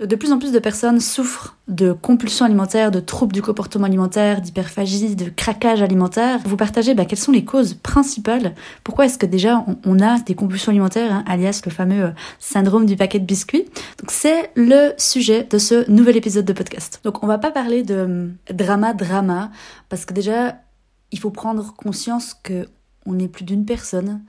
De plus en plus de personnes souffrent de compulsions alimentaires, de troubles du comportement alimentaire, d'hyperphagie, de craquage alimentaire. Vous partagez bah, quelles sont les causes principales? Pourquoi est-ce que déjà on, a des compulsions alimentaires, hein, alias le fameux euh, syndrome du paquet de biscuits? Donc c'est le sujet de ce nouvel épisode de podcast. Donc on va pas parler de hum, drama drama parce que déjà il faut prendre conscience que on est plus d'une personne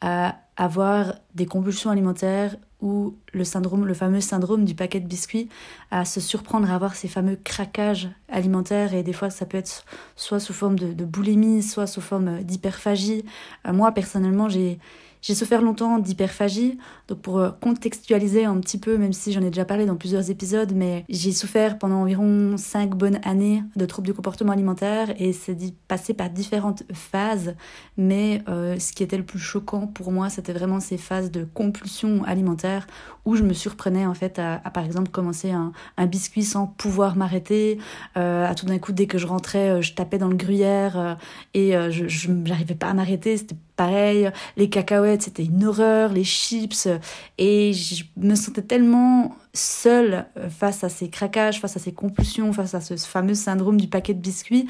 à avoir des compulsions alimentaires ou le syndrome, le fameux syndrome du paquet de biscuits, à se surprendre à avoir ces fameux craquages alimentaires et des fois ça peut être soit sous forme de, boulimie, soit sous forme d'hyperphagie. Euh, moi personnellement j'ai j'ai souffert longtemps d'hyperphagie, donc pour euh, contextualiser un petit peu, même si j'en ai déjà parlé dans plusieurs épisodes, mais j'ai souffert pendant environ 5 bonnes années de troubles du comportement alimentaire et c'est passé par différentes phases, mais euh, ce qui était le plus choquant pour moi, c'était vraiment ces phases de compulsion alimentaire où je me surprenais en fait à, par exemple commencer un, biscuit sans pouvoir m'arrêter, euh, à tout d'un coup dès que je rentrais, je tapais dans le gruyère et je n'arrivais pas à m'arrêter, pareil, les cacahuètes, c'était une horreur, les chips, et je me sentais tellement seule euh, face à ces craquages, face à ces compulsions, face à ce fameux syndrome du paquet de biscuits,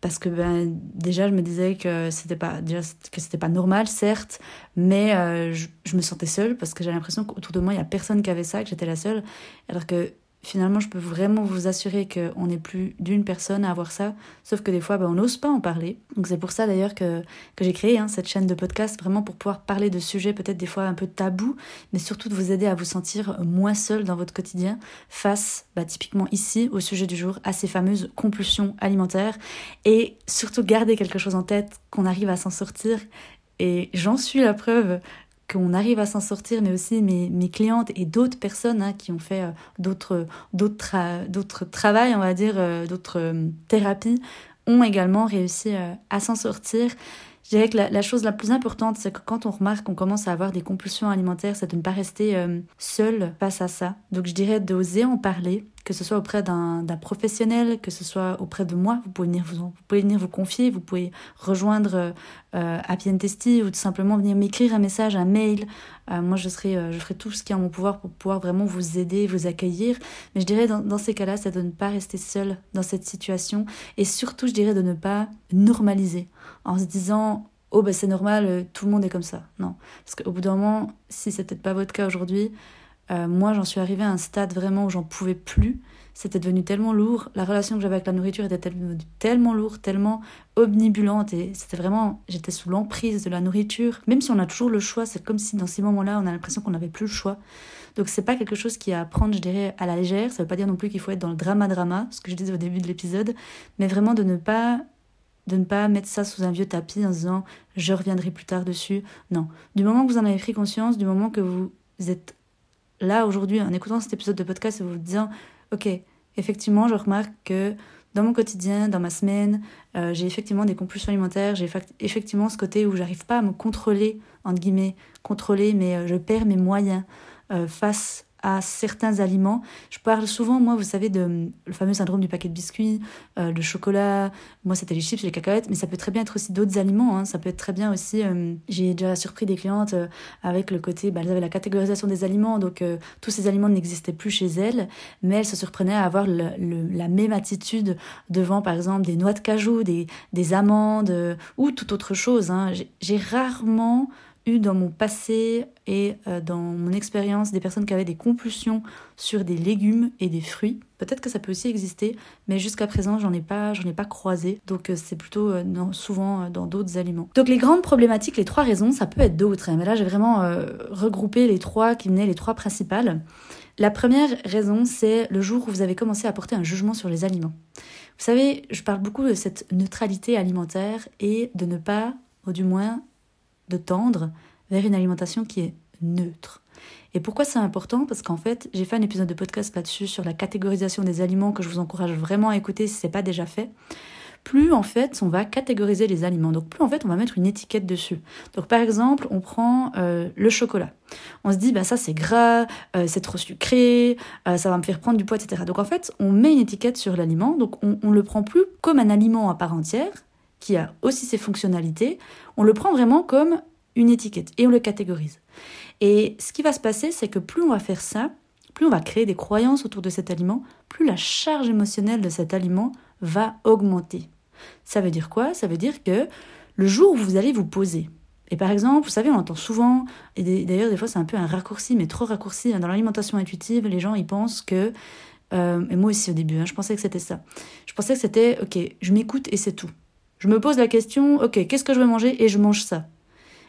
parce que ben, déjà je me disais que c'était pas déjà que c'était pas normal certes mais euh, je, me sentais seule parce que j'ai l'impression qu'autour de moi il y a personne qui avait ça que j'étais la seule alors que finalement, je peux vraiment vous assurer qu'on n'est plus d'une personne à avoir ça, sauf que des fois, ben, on n'ose pas en parler. C'est pour ça d'ailleurs que, que j'ai créé hein, cette chaîne de podcast, vraiment pour pouvoir parler de sujets peut-être des fois un peu tabous, mais surtout de vous aider à vous sentir moins seul dans votre quotidien face, bah, typiquement ici, au sujet du jour, à ces fameuses compulsions alimentaires, et surtout garder quelque chose en tête, qu'on arrive à s'en sortir. Et j'en suis la preuve qu'on arrive à s'en sortir, mais aussi mes, mes clientes et d'autres personnes hein, qui ont fait euh, d'autres d'autres d'autres on va dire, euh, d'autres euh, thérapies, ont également réussi à s'en sortir. Je dirais que la, chose la plus importante, c'est que quand on remarque qu'on commence à avoir des compulsions alimentaires, c'est de ne pas rester seul face à ça. Donc je dirais d'oser en parler, que ce soit auprès d'un professionnel, que ce soit auprès de moi. Vous pouvez venir vous, pouvez venir vous confier, vous pouvez rejoindre euh, Happy Testy ou tout simplement venir m'écrire un message, un mail. Euh, moi, je, serai, euh, je ferai tout ce qui est en mon pouvoir pour pouvoir vraiment vous aider, vous accueillir. Mais je dirais dans, dans ces cas-là, c'est de ne pas rester seul dans cette situation et surtout, je dirais de ne pas normaliser en se disant oh ben c'est normal, euh, tout le monde est comme ça. Non, parce qu'au bout d'un moment, si c'est peut-être pas votre cas aujourd'hui, euh, moi j'en suis arrivée à un stade vraiment où j'en pouvais plus c'était devenu tellement lourd. La relation que j'avais avec la nourriture était tellement, tellement lourde, tellement omnibulante. Et c'était vraiment, j'étais sous l'emprise de la nourriture. Même si on a toujours le choix, c'est comme si dans ces moments-là, on a l'impression qu'on n'avait plus le choix. Donc c'est pas quelque chose qui à prendre, je dirais, à la légère. Ça veut pas dire non plus qu'il faut être dans le drama-drama, ce que je disais au début de l'épisode, mais vraiment de ne pas de ne pas mettre ça sous un vieux tapis en disant je reviendrai plus tard dessus. Non. Du moment que vous en avez pris conscience, du moment que vous êtes là aujourd'hui en écoutant cet épisode de podcast et vous disant ok, effectivement, je remarque que dans mon quotidien, dans ma semaine, euh, j'ai effectivement des compulsions alimentaires, j'ai effectivement ce côté où j'arrive pas à me contrôler, entre guillemets, contrôler, mais euh, je perds mes moyens euh, face à certains aliments. Je parle souvent, moi, vous savez, de le fameux syndrome du paquet de biscuits, euh, le chocolat. Moi, c'était les chips, les cacahuètes, mais ça peut très bien être aussi d'autres aliments. Hein. Ça peut être très bien aussi. Euh, j'ai déjà surpris des clientes euh, avec le côté, bah, elles avaient la catégorisation des aliments, donc tous ces aliments n'existaient plus chez elles, mais elles se surprenaient à avoir la même attitude devant, par exemple, des noix de cajou, des, des amandes ou toute autre chose. Hein. J'ai rarement dans mon passé et euh, dans mon expérience des personnes qui avaient des compulsions sur des légumes et des fruits. Peut-être que ça peut aussi exister, mais jusqu'à présent, j'en ai pas, j'en ai pas croisé. Donc euh, c'est plutôt euh, souvent dans d'autres aliments. Donc les grandes problématiques, les trois raisons, ça peut être d'autres. Mais là, j'ai vraiment regroupé les trois qui venaient, les trois principales. La première raison, c'est le jour où vous avez commencé à porter un jugement sur les aliments. Vous savez, je parle beaucoup de cette neutralité alimentaire et de ne pas, ou du moins de tendre vers une alimentation qui est neutre. Et pourquoi c'est important? Parce qu'en fait, j'ai fait un épisode de podcast là-dessus sur la catégorisation des aliments que je vous encourage vraiment à écouter si ce n'est pas déjà fait plus en fait on va catégoriser les aliments. Donc plus en fait on va mettre une étiquette dessus. Donc par exemple on prend euh, le chocolat. On se dit bah ça c'est gras, euh, c'est trop sucré, euh, ça va me faire prendre du poids, etc. Donc en fait on met une étiquette sur l'aliment, donc on, on le prend plus comme un aliment à part entière qui a aussi ses fonctionnalités, on le prend vraiment comme une étiquette et on le catégorise. Et ce qui va se passer c'est que plus on va faire ça, plus on va créer des croyances autour de cet aliment, plus la charge émotionnelle de cet aliment va augmenter. Ça veut dire quoi? Ça veut dire que le jour où vous allez vous poser, et par exemple, vous savez, on entend souvent, et d'ailleurs des fois c'est un peu un raccourci, mais trop raccourci, hein, dans l'alimentation intuitive, les gens ils pensent que, euh, et moi aussi au début, hein, je pensais que c'était ça. Je pensais que c'était, ok, je m'écoute et c'est tout. Je me pose la question, ok, qu'est-ce que je veux manger et je mange ça.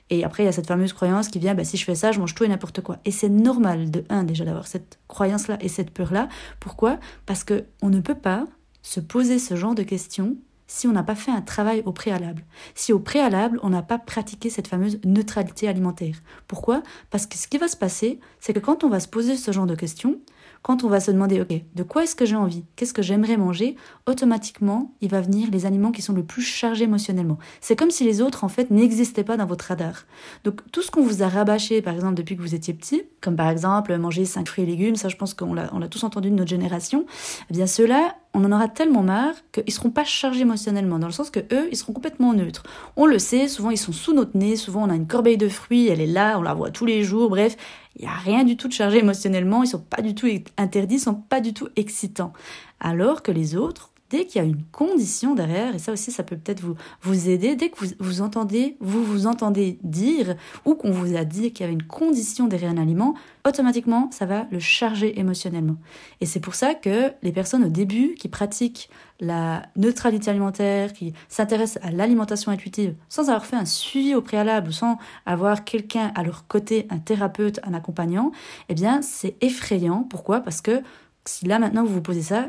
Et après, il y a cette fameuse croyance qui vient, bah, si je fais ça, je mange tout et n'importe quoi. Et c'est normal, de un, déjà d'avoir cette croyance-là et cette peur-là. Pourquoi? Parce que on ne peut pas se poser ce genre de questions si on n'a pas fait un travail au préalable, si au préalable on n'a pas pratiqué cette fameuse neutralité alimentaire. Pourquoi? Parce que ce qui va se passer, c'est que quand on va se poser ce genre de questions, quand on va se demander, ok, de quoi est-ce que j'ai envie? Qu'est-ce que j'aimerais manger? Automatiquement, il va venir les aliments qui sont le plus chargés émotionnellement. C'est comme si les autres, en fait, n'existaient pas dans votre radar. Donc, tout ce qu'on vous a rabâché, par exemple, depuis que vous étiez petit, comme par exemple manger 5 fruits et légumes, ça, je pense qu'on l'a, tous entendu de notre génération, eh bien, ceux-là, on en aura tellement marre qu'ils seront pas chargés émotionnellement, dans le sens que eux, ils seront complètement neutres. On le sait, souvent ils sont sous notre nez, souvent on a une corbeille de fruits, elle est là, on la voit tous les jours, bref, il n'y a rien du tout de chargé émotionnellement, ils sont pas du tout interdits, ils sont pas du tout excitants. Alors que les autres, dès qu'il y a une condition derrière, et ça aussi ça peut peut-être vous, vous aider, dès que vous, vous entendez, vous vous entendez dire, ou qu'on vous a dit qu'il y avait une condition derrière un aliment, automatiquement ça va le charger émotionnellement. Et c'est pour ça que les personnes au début qui pratiquent la neutralité alimentaire, qui s'intéressent à l'alimentation intuitive, sans avoir fait un suivi au préalable, sans avoir quelqu'un à leur côté, un thérapeute, un accompagnant, eh bien c'est effrayant. Pourquoi? Parce que si là maintenant vous vous posez ça,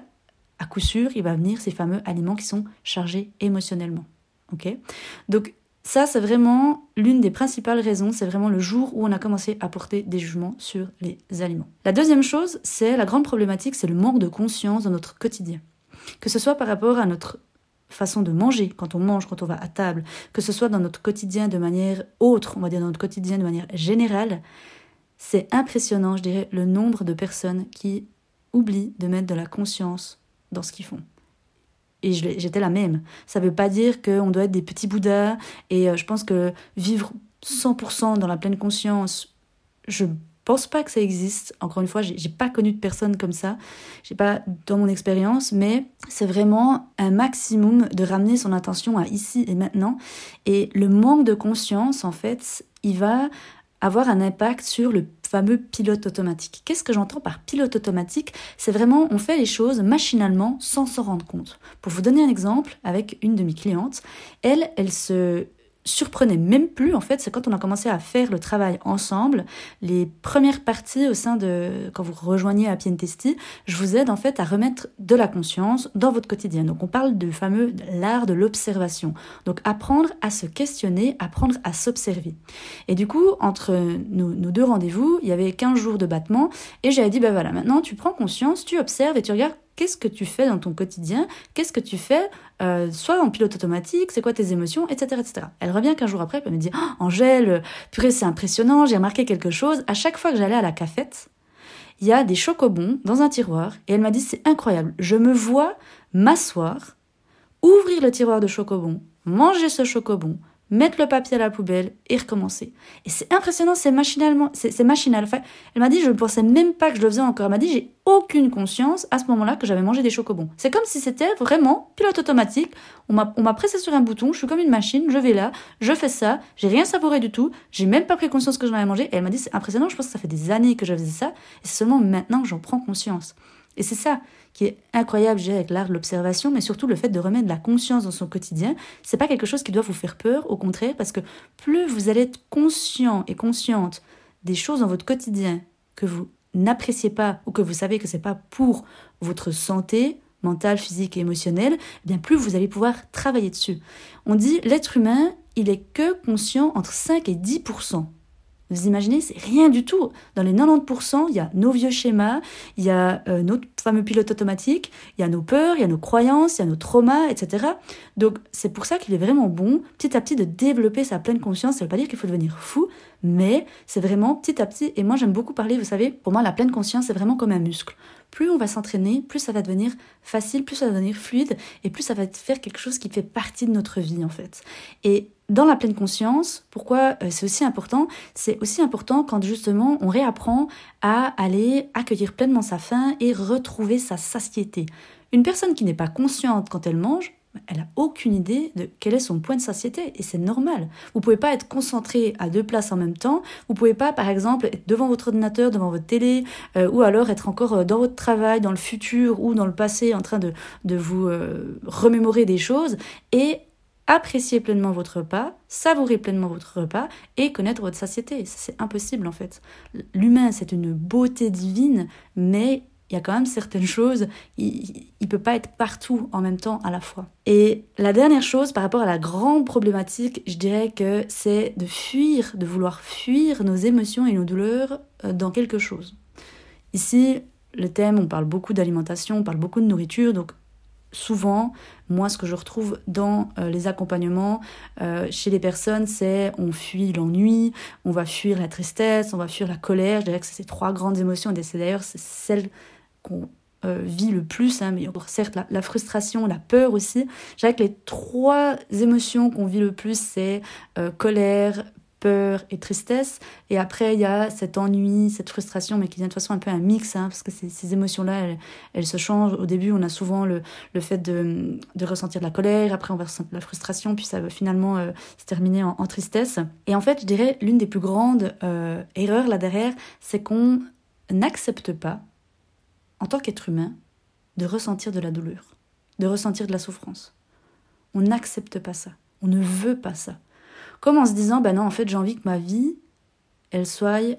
à coup sûr, il va venir ces fameux aliments qui sont chargés émotionnellement. Ok? Donc ça, c'est vraiment l'une des principales raisons, c'est vraiment le jour où on a commencé à porter des jugements sur les aliments. La deuxième chose, c'est la grande problématique, c'est le manque de conscience dans notre quotidien. Que ce soit par rapport à notre façon de manger, quand on mange, quand on va à table, que ce soit dans notre quotidien de manière autre, on va dire dans notre quotidien de manière générale, c'est impressionnant, je dirais, le nombre de personnes qui oublient de mettre de la conscience dans ce qu'ils font. Et j'étais la même. Ça ne veut pas dire qu'on doit être des petits bouddhas. Et euh, je pense que vivre 100% dans la pleine conscience, je pense pas que ça existe. Encore une fois, j'ai pas connu de personne comme ça. J'ai pas dans mon expérience, mais c'est vraiment un maximum de ramener son attention à ici et maintenant. Et le manque de conscience, en fait, il va avoir un impact sur le fameux pilote automatique. Qu'est-ce que j'entends par pilote automatique? C'est vraiment on fait les choses machinalement sans s'en rendre compte. Pour vous donner un exemple avec une de mes clientes, elle, elle se surprenait même plus en fait, c'est quand on a commencé à faire le travail ensemble, les premières parties au sein de quand vous rejoignez à Testi, je vous aide en fait à remettre de la conscience dans votre quotidien. Donc on parle du fameux l'art de l'observation. Donc apprendre à se questionner, apprendre à s'observer. Et du coup, entre nos, deux rendez-vous, il y avait 15 jours de battement et j'avais dit ben voilà, maintenant tu prends conscience, tu observes et tu regardes qu'est-ce que tu fais dans ton quotidien, qu'est-ce que tu fais, euh, soit en pilote automatique, c'est quoi tes émotions, etc., etc. Elle revient qu'un jour après, elle me dit, oh, Angèle, purée, c'est impressionnant, j'ai remarqué quelque chose. À chaque fois que j'allais à la cafette, il y a des chocobons dans un tiroir, et elle m'a dit, c'est incroyable, je me vois m'asseoir, ouvrir le tiroir de chocobons, manger ce chocobon, mettre le papier à la poubelle et recommencer. Et c'est impressionnant, c'est machinalement, c'est machinal. Enfin, elle m'a dit, je ne pensais même pas que je le faisais encore. Elle m'a dit, j'ai aucune conscience à ce moment-là que j'avais mangé des chocobons. C'est comme si c'était vraiment pilote automatique. On m'a pressé sur un bouton, je suis comme une machine, je vais là, je fais ça, j'ai rien savouré du tout, j'ai même pas pris conscience que j'en avais mangé. Et elle m'a dit, c'est impressionnant, je pense que ça fait des années que je faisais ça, et seulement maintenant j'en prends conscience. Et c'est ça qui est incroyable, j'ai avec l'art de l'observation, mais surtout le fait de remettre de la conscience dans son quotidien. C'est pas quelque chose qui doit vous faire peur, au contraire, parce que plus vous allez être conscient et consciente des choses dans votre quotidien que vous n'appréciez pas ou que vous savez que c'est pas pour votre santé mentale, physique et émotionnelle, eh bien plus vous allez pouvoir travailler dessus. On dit l'être humain, il est que conscient entre 5 et 10 Vous imaginez, c'est rien du tout. Dans les 90%, il y a nos vieux schémas, il y a euh, notre fameux pilote automatique, il y a nos peurs, il y a nos croyances, il y a nos traumas, etc. Donc c'est pour ça qu'il est vraiment bon, petit à petit, de développer sa pleine conscience. Ça ne veut pas dire qu'il faut devenir fou, mais c'est vraiment petit à petit. Et moi, j'aime beaucoup parler, vous savez, pour moi, la pleine conscience, c'est vraiment comme un muscle. Plus on va s'entraîner, plus ça va devenir facile, plus ça va devenir fluide, et plus ça va faire quelque chose qui fait partie de notre vie, en fait. Dans la pleine conscience, pourquoi euh, c'est aussi important C'est aussi important quand justement on réapprend à aller accueillir pleinement sa faim et retrouver sa satiété. Une personne qui n'est pas consciente quand elle mange, elle n'a aucune idée de quel est son point de satiété et c'est normal. Vous pouvez pas être concentré à deux places en même temps. Vous pouvez pas, par exemple, être devant votre ordinateur, devant votre télé, euh, ou alors être encore euh, dans votre travail, dans le futur ou dans le passé, en train de, de vous remémorer des choses et apprécier pleinement votre repas, savourer pleinement votre repas et connaître votre satiété. C'est impossible en fait. L'humain, c'est une beauté divine, mais il y a quand même certaines choses, il ne peut pas être partout en même temps à la fois. Et la dernière chose par rapport à la grande problématique, je dirais que c'est de fuir, de vouloir fuir nos émotions et nos douleurs euh, dans quelque chose. Ici, le thème, on parle beaucoup d'alimentation, on parle beaucoup de nourriture, donc souvent, moi, ce que je retrouve dans euh, les accompagnements euh, chez les personnes, c'est on fuit l'ennui, on va fuir la tristesse, on va fuir la colère. Je dirais que c'est ces trois grandes émotions, et c'est d'ailleurs celles qu'on euh, vit le plus, hein, certes la, la, frustration, la peur aussi. Je dirais que les trois émotions qu'on vit le plus, c'est colère, peur et tristesse. Et après, il y a cet ennui, cette frustration, mais qui vient de façon un peu un mix, hein, parce que ces, ces émotions-là, elles, se changent. Au début, on a souvent le, le fait de, de, ressentir de la colère, après on va ressentir de la frustration, puis ça va finalement euh, se terminer en, tristesse. Et en fait, je dirais, l'une des plus grandes euh, erreurs là derrière, c'est qu'on n'accepte pas, en tant qu'être humain, de ressentir de la douleur, de ressentir de la souffrance. On n'accepte pas ça. On ne veut pas ça. Comme en se disant, ben non, en fait, j'ai envie que ma vie, elle soit,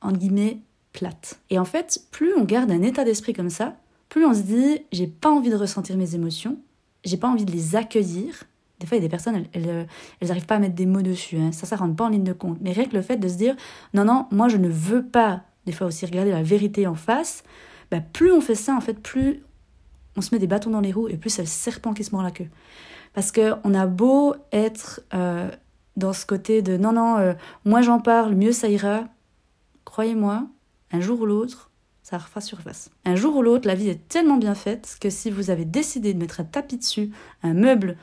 en guillemets, plate. Et en fait, plus on garde un état d'esprit comme ça, plus on se dit, j'ai pas envie de ressentir mes émotions, j'ai pas envie de les accueillir. Des fois, il y a des personnes, elles, elles, arrivent pas à mettre des mots dessus, hein. ça, ça rentre pas en ligne de compte. Mais rien que le fait de se dire, non, non, moi, je ne veux pas, des fois aussi regarder la vérité en face, ben, plus on fait ça, en fait, plus on se met des bâtons dans les roues et plus c'est le serpent qui se mord la queue. Parce qu'on a beau être euh, dans ce côté de non, non, euh, moins j'en parle, mieux ça ira. Croyez-moi, un jour ou l'autre, ça refera surface. Un jour ou l'autre, la vie est tellement bien faite que si vous avez décidé de mettre un tapis dessus, un meuble,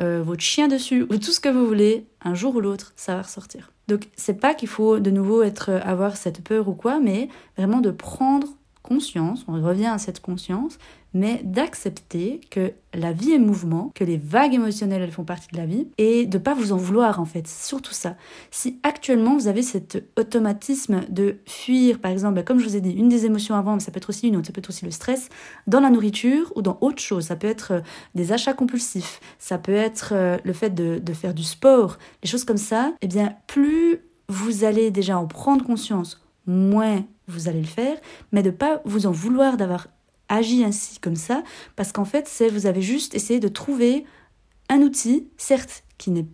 euh, votre chien dessus, ou tout ce que vous voulez, un jour ou l'autre, ça va ressortir. Donc c'est pas qu'il faut de nouveau être avoir cette peur ou quoi, mais vraiment de prendre conscience, on revient à cette conscience, mais d'accepter que la vie est mouvement, que les vagues émotionnelles elles font partie de la vie et de pas vous en vouloir en fait, surtout ça. Si actuellement vous avez cet automatisme de fuir, par exemple, comme je vous ai dit, une des émotions avant, mais ça peut être aussi une autre, ça peut être aussi le stress, dans la nourriture ou dans autre chose, ça peut être euh, des achats compulsifs, ça peut être euh, le fait de, de faire du sport, des choses comme ça, eh bien plus vous allez déjà en prendre conscience, moins vous allez le faire, mais de pas vous en vouloir d'avoir agi ainsi comme ça, parce qu'en fait, c'est vous avez juste essayé de trouver un outil, certes, qui n'est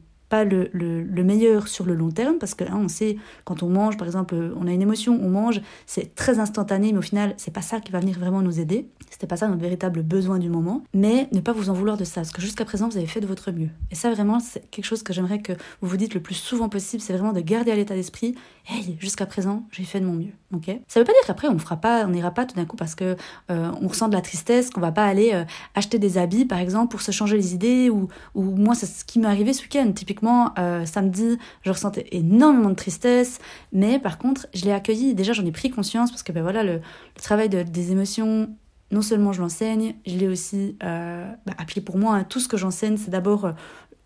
le, le, meilleur sur le long terme, parce que hein, on sait, quand on mange, par exemple, on a une émotion, on mange, c'est très instantané, mais au final, c'est pas ça qui va venir vraiment nous aider. C'était pas ça notre véritable besoin du moment. Mais ne pas vous en vouloir de ça, parce que jusqu'à présent, vous avez fait de votre mieux. Et ça, vraiment, c'est quelque chose que j'aimerais que vous vous dites le plus souvent possible, c'est vraiment de garder à l'état d'esprit, hey, jusqu'à présent, j'ai fait de mon mieux. Ok? Ça veut pas dire qu'après, on fera pas, on n'ira pas tout d'un coup parce que euh, on ressent de la tristesse, qu'on va pas aller euh, acheter des habits, par exemple, pour se changer les idées, ou, ou moi, c'est ce qui m'est arrivé ce week-end. Typiquement, euh, samedi, je ressentais énormément de tristesse, mais par contre, je l'ai accueilli. Déjà, j'en ai pris conscience parce que ben voilà, le, travail des émotions, non seulement je l'enseigne, je l'ai aussi euh, bah, appliqué pour moi. Hein. Tout ce que j'enseigne, c'est d'abord, euh,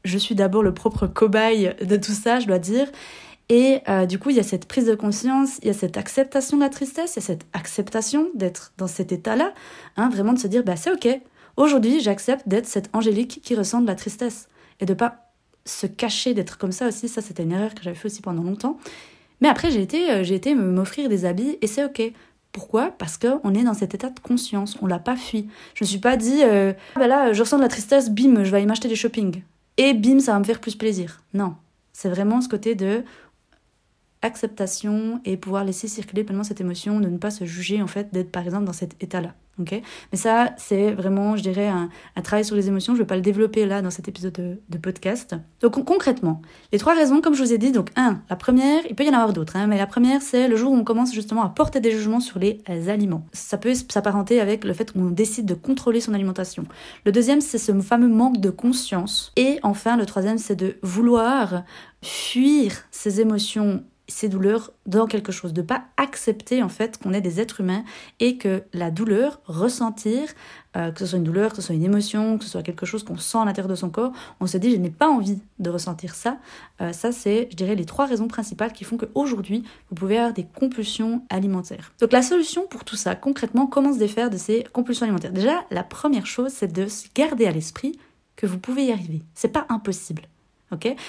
je suis d'abord le propre cobaye de tout ça, je dois dire. Et euh, du coup, il y a cette prise de conscience, il y a cette acceptation de la tristesse, il y a cette acceptation d'être dans cet état-là, hein, vraiment de se dire, bah c'est ok, aujourd'hui j'accepte d'être cette angélique qui ressent de la tristesse. Et de pas se cacher d'être comme ça aussi, ça c'était une erreur que j'avais fait aussi pendant longtemps. Mais après, j'ai été, j'ai été m'offrir des habits et c'est ok. Pourquoi? Parce qu'on est dans cet état de conscience, on l'a pas fui. Je me suis pas dit, euh, ah bah là, je ressens de la tristesse, bim, je vais aller m'acheter des shopping. Et bim, ça va me faire plus plaisir. Non. C'est vraiment ce côté de, acceptation et pouvoir laisser circuler pleinement cette émotion, de ne pas se juger en fait d'être par exemple dans cet état-là. ok? Mais ça, c'est vraiment, je dirais, un, travail sur les émotions. Je ne vais pas le développer là dans cet épisode de, podcast. Donc concrètement, les trois raisons, comme je vous ai dit, donc un, la première, il peut y en avoir d'autres, hein, mais la première, c'est le jour où on commence justement à porter des jugements sur les aliments. Ça peut s'apparenter avec le fait qu'on décide de contrôler son alimentation. Le deuxième, c'est ce fameux manque de conscience. Et enfin, le troisième, c'est de vouloir fuir ces émotions ces douleurs dans quelque chose, de pas accepter en fait qu'on est des êtres humains et que la douleur, ressentir, euh, que ce soit une douleur, que ce soit une émotion, que ce soit quelque chose qu'on sent à l'intérieur de son corps, on se dit je n'ai pas envie de ressentir ça. Euh, ça c'est, je dirais, les trois raisons principales qui font qu'aujourd'hui vous pouvez avoir des compulsions alimentaires. Donc la solution pour tout ça, concrètement, comment se défaire de ces compulsions alimentaires? Déjà, la première chose, c'est de garder à l'esprit que vous pouvez y arriver. C'est pas impossible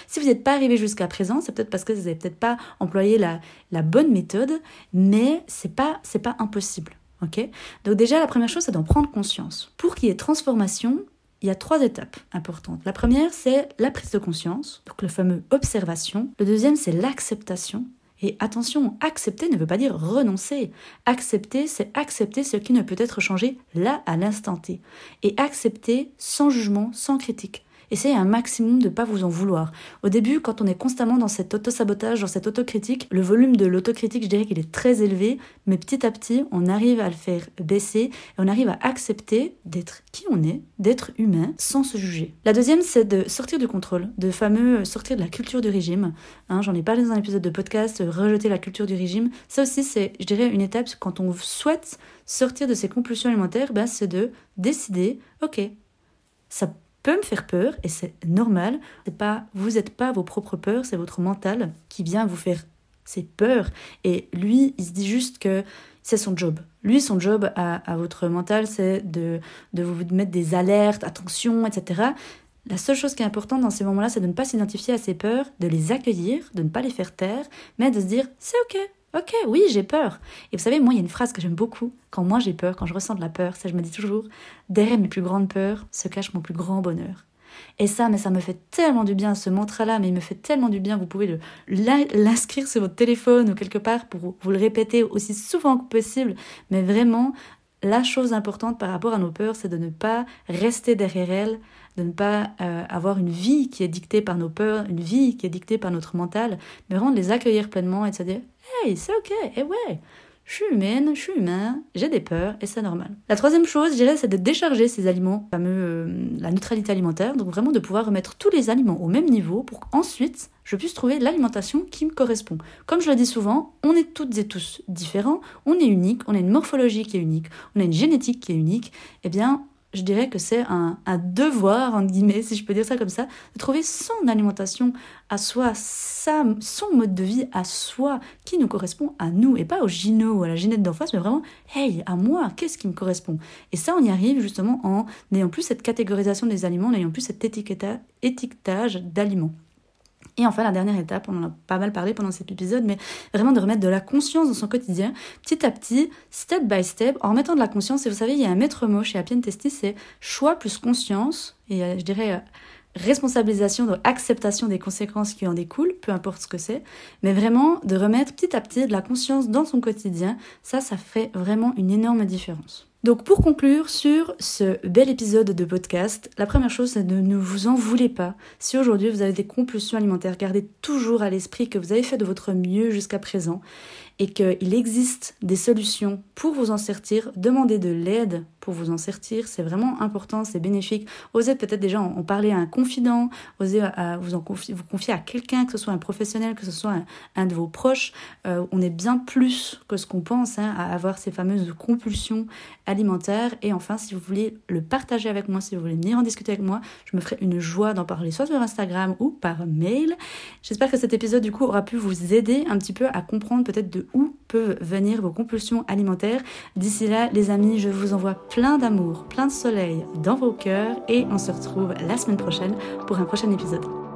si vous n'êtes pas arrivé jusqu'à présent, c'est peut-être parce que vous n'avez peut-être pas employé la, la bonne méthode, mais c'est pas c'est pas impossible. ok? Donc déjà la première chose c'est d'en prendre conscience. Pour qu'il y ait transformation, il y a trois étapes importantes. La première c'est la prise de conscience, donc le fameux observation. Le deuxième c'est l'acceptation. Et attention, accepter ne veut pas dire renoncer. Accepter, c'est accepter ce qui ne peut être changé là à l'instant T. Et accepter sans jugement, sans critique. Essayez un maximum de ne pas vous en vouloir. Au début, quand on est constamment dans cet auto-sabotage, dans cette autocritique, le volume de l'autocritique, je dirais qu'il est très élevé, mais petit à petit, on arrive à le faire baisser et on arrive à accepter d'être qui on est, d'être humain, sans se juger. La deuxième, c'est de sortir du contrôle, de fameux sortir de la culture du régime. Hein, J'en ai parlé dans un épisode de podcast, rejeter la culture du régime. Ça aussi, c'est, je dirais, une étape quand on souhaite sortir de ses compulsions alimentaires, ben, c'est de décider, ok, ça peut me faire peur et c'est normal. C'est pas, vous n'êtes pas vos propres peurs, c'est votre mental qui vient vous faire ces peurs. Et lui, il se dit juste que c'est son job. Lui, son job à, votre mental, c'est de, de vous mettre des alertes, attention, etc. La seule chose qui est importante dans ces moments-là, c'est de ne pas s'identifier à ces peurs, de les accueillir, de ne pas les faire taire, mais de se dire c'est ok, Ok, oui, j'ai peur. Et vous savez, moi, il y a une phrase que j'aime beaucoup. Quand moi j'ai peur, quand je ressens de la peur, ça, je me dis toujours, derrière mes plus grandes peurs se cache mon plus grand bonheur. Et ça, mais ça me fait tellement du bien, ce mantra-là, mais il me fait tellement du bien. Vous pouvez l'inscrire sur votre téléphone ou quelque part pour vous le répéter aussi souvent que possible. Mais vraiment, la chose importante par rapport à nos peurs, c'est de ne pas rester derrière elles, de ne pas euh, avoir une vie qui est dictée par nos peurs, une vie qui est dictée par notre mental, mais vraiment de les accueillir pleinement et de se dire Hey, c'est ok, et eh ouais, je suis humaine, je suis humain, j'ai des peurs et c'est normal. La troisième chose, je dirais, c'est de décharger ces aliments, fameux euh, la neutralité alimentaire, donc vraiment de pouvoir remettre tous les aliments au même niveau pour qu'ensuite je puisse trouver l'alimentation qui me correspond. Comme je le dis souvent, on est toutes et tous différents, on est unique, on a une morphologie qui est unique, on a une génétique qui est unique, eh bien je dirais que c'est un, devoir, entre guillemets, si je peux dire ça comme ça, de trouver son alimentation à soi, sa, son mode de vie à soi, qui nous correspond à nous, et pas au gyno ou à la génette d'en face, mais vraiment, hey, à moi, qu'est-ce qui me correspond? Et ça, on y arrive justement en n'ayant plus cette catégorisation des aliments, en n'ayant plus cet étiquetage d'aliments. Et enfin, la dernière étape, on en a pas mal parlé pendant cet épisode, mais vraiment de remettre de la conscience dans son quotidien, petit à petit, step by step, en remettant de la conscience. Et vous savez, il y a un maître mot chez Appian Testis, c'est choix plus conscience, et euh, je dirais euh, responsabilisation, donc acceptation des conséquences qui en découlent, peu importe ce que c'est, mais vraiment de remettre petit à petit de la conscience dans son quotidien, ça, ça fait vraiment une énorme différence. Donc pour conclure sur ce bel épisode de podcast, la première chose c'est de ne vous en voulez pas. Si aujourd'hui vous avez des compulsions alimentaires, gardez toujours à l'esprit que vous avez fait de votre mieux jusqu'à présent et qu'il existe des solutions pour vous en sortir, demandez de l'aide pour vous en sortir, c'est vraiment important, c'est bénéfique. Osez peut-être déjà en, parler à un confident, osez vous en confier, vous confier à quelqu'un, que ce soit un professionnel, que ce soit un, de vos proches. Euh, on est bien plus que ce qu'on pense hein, à avoir ces fameuses compulsions alimentaires. Et enfin, si vous voulez le partager avec moi, si vous voulez venir en discuter avec moi, je me ferai une joie d'en parler soit sur Instagram ou par mail. J'espère que cet épisode du coup aura pu vous aider un petit peu à comprendre peut-être de où peuvent venir vos compulsions alimentaires. D'ici là, les amis, je vous envoie plein d'amour, plein de soleil dans vos cœurs et on se retrouve la semaine prochaine pour un prochain épisode.